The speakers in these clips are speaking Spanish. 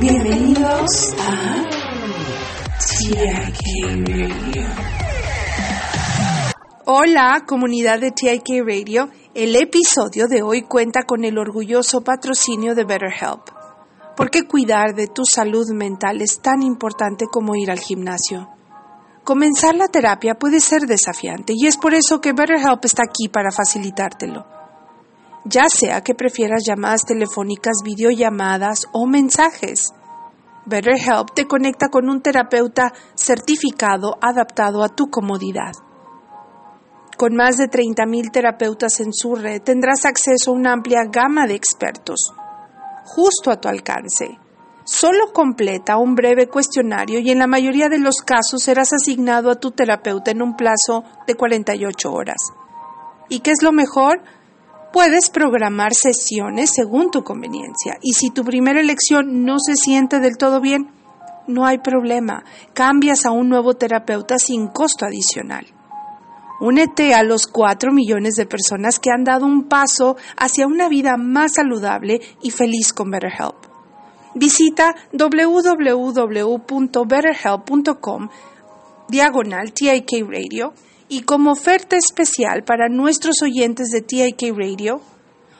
Bienvenidos a TIK Radio. Hola, comunidad de TIK Radio. El episodio de hoy cuenta con el orgulloso patrocinio de BetterHelp. Porque cuidar de tu salud mental es tan importante como ir al gimnasio. Comenzar la terapia puede ser desafiante y es por eso que BetterHelp está aquí para facilitártelo. Ya sea que prefieras llamadas telefónicas, videollamadas o mensajes. BetterHelp te conecta con un terapeuta certificado adaptado a tu comodidad. Con más de 30.000 terapeutas en su red tendrás acceso a una amplia gama de expertos, justo a tu alcance. Solo completa un breve cuestionario y en la mayoría de los casos serás asignado a tu terapeuta en un plazo de 48 horas. ¿Y qué es lo mejor? Puedes programar sesiones según tu conveniencia y si tu primera elección no se siente del todo bien, no hay problema, cambias a un nuevo terapeuta sin costo adicional. Únete a los 4 millones de personas que han dado un paso hacia una vida más saludable y feliz con BetterHelp. Visita www.betterhelp.com diagonal Radio y como oferta especial para nuestros oyentes de TIK Radio,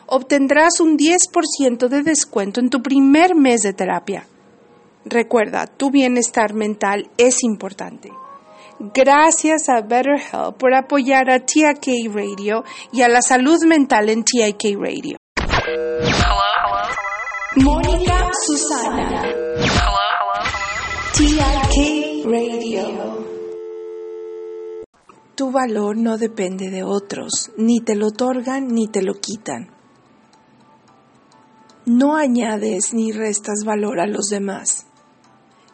obtendrás un 10% de descuento en tu primer mes de terapia. Recuerda, tu bienestar mental es importante. Gracias a BetterHelp por apoyar a TIK Radio y a la salud mental en TIK Radio. Mónica Susana. Tu valor no depende de otros, ni te lo otorgan ni te lo quitan. No añades ni restas valor a los demás,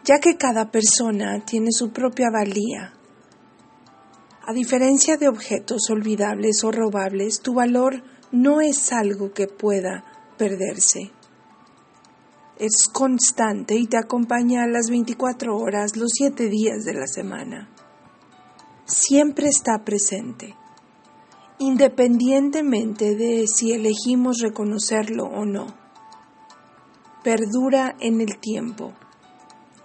ya que cada persona tiene su propia valía. A diferencia de objetos olvidables o robables, tu valor no es algo que pueda perderse. Es constante y te acompaña a las 24 horas, los 7 días de la semana siempre está presente, independientemente de si elegimos reconocerlo o no. Perdura en el tiempo.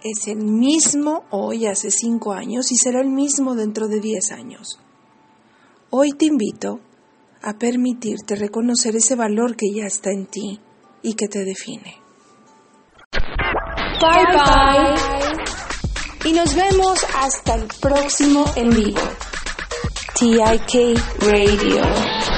Es el mismo hoy hace cinco años y será el mismo dentro de diez años. Hoy te invito a permitirte reconocer ese valor que ya está en ti y que te define. Bye bye. Y nos vemos hasta el próximo en vivo. TIK Radio.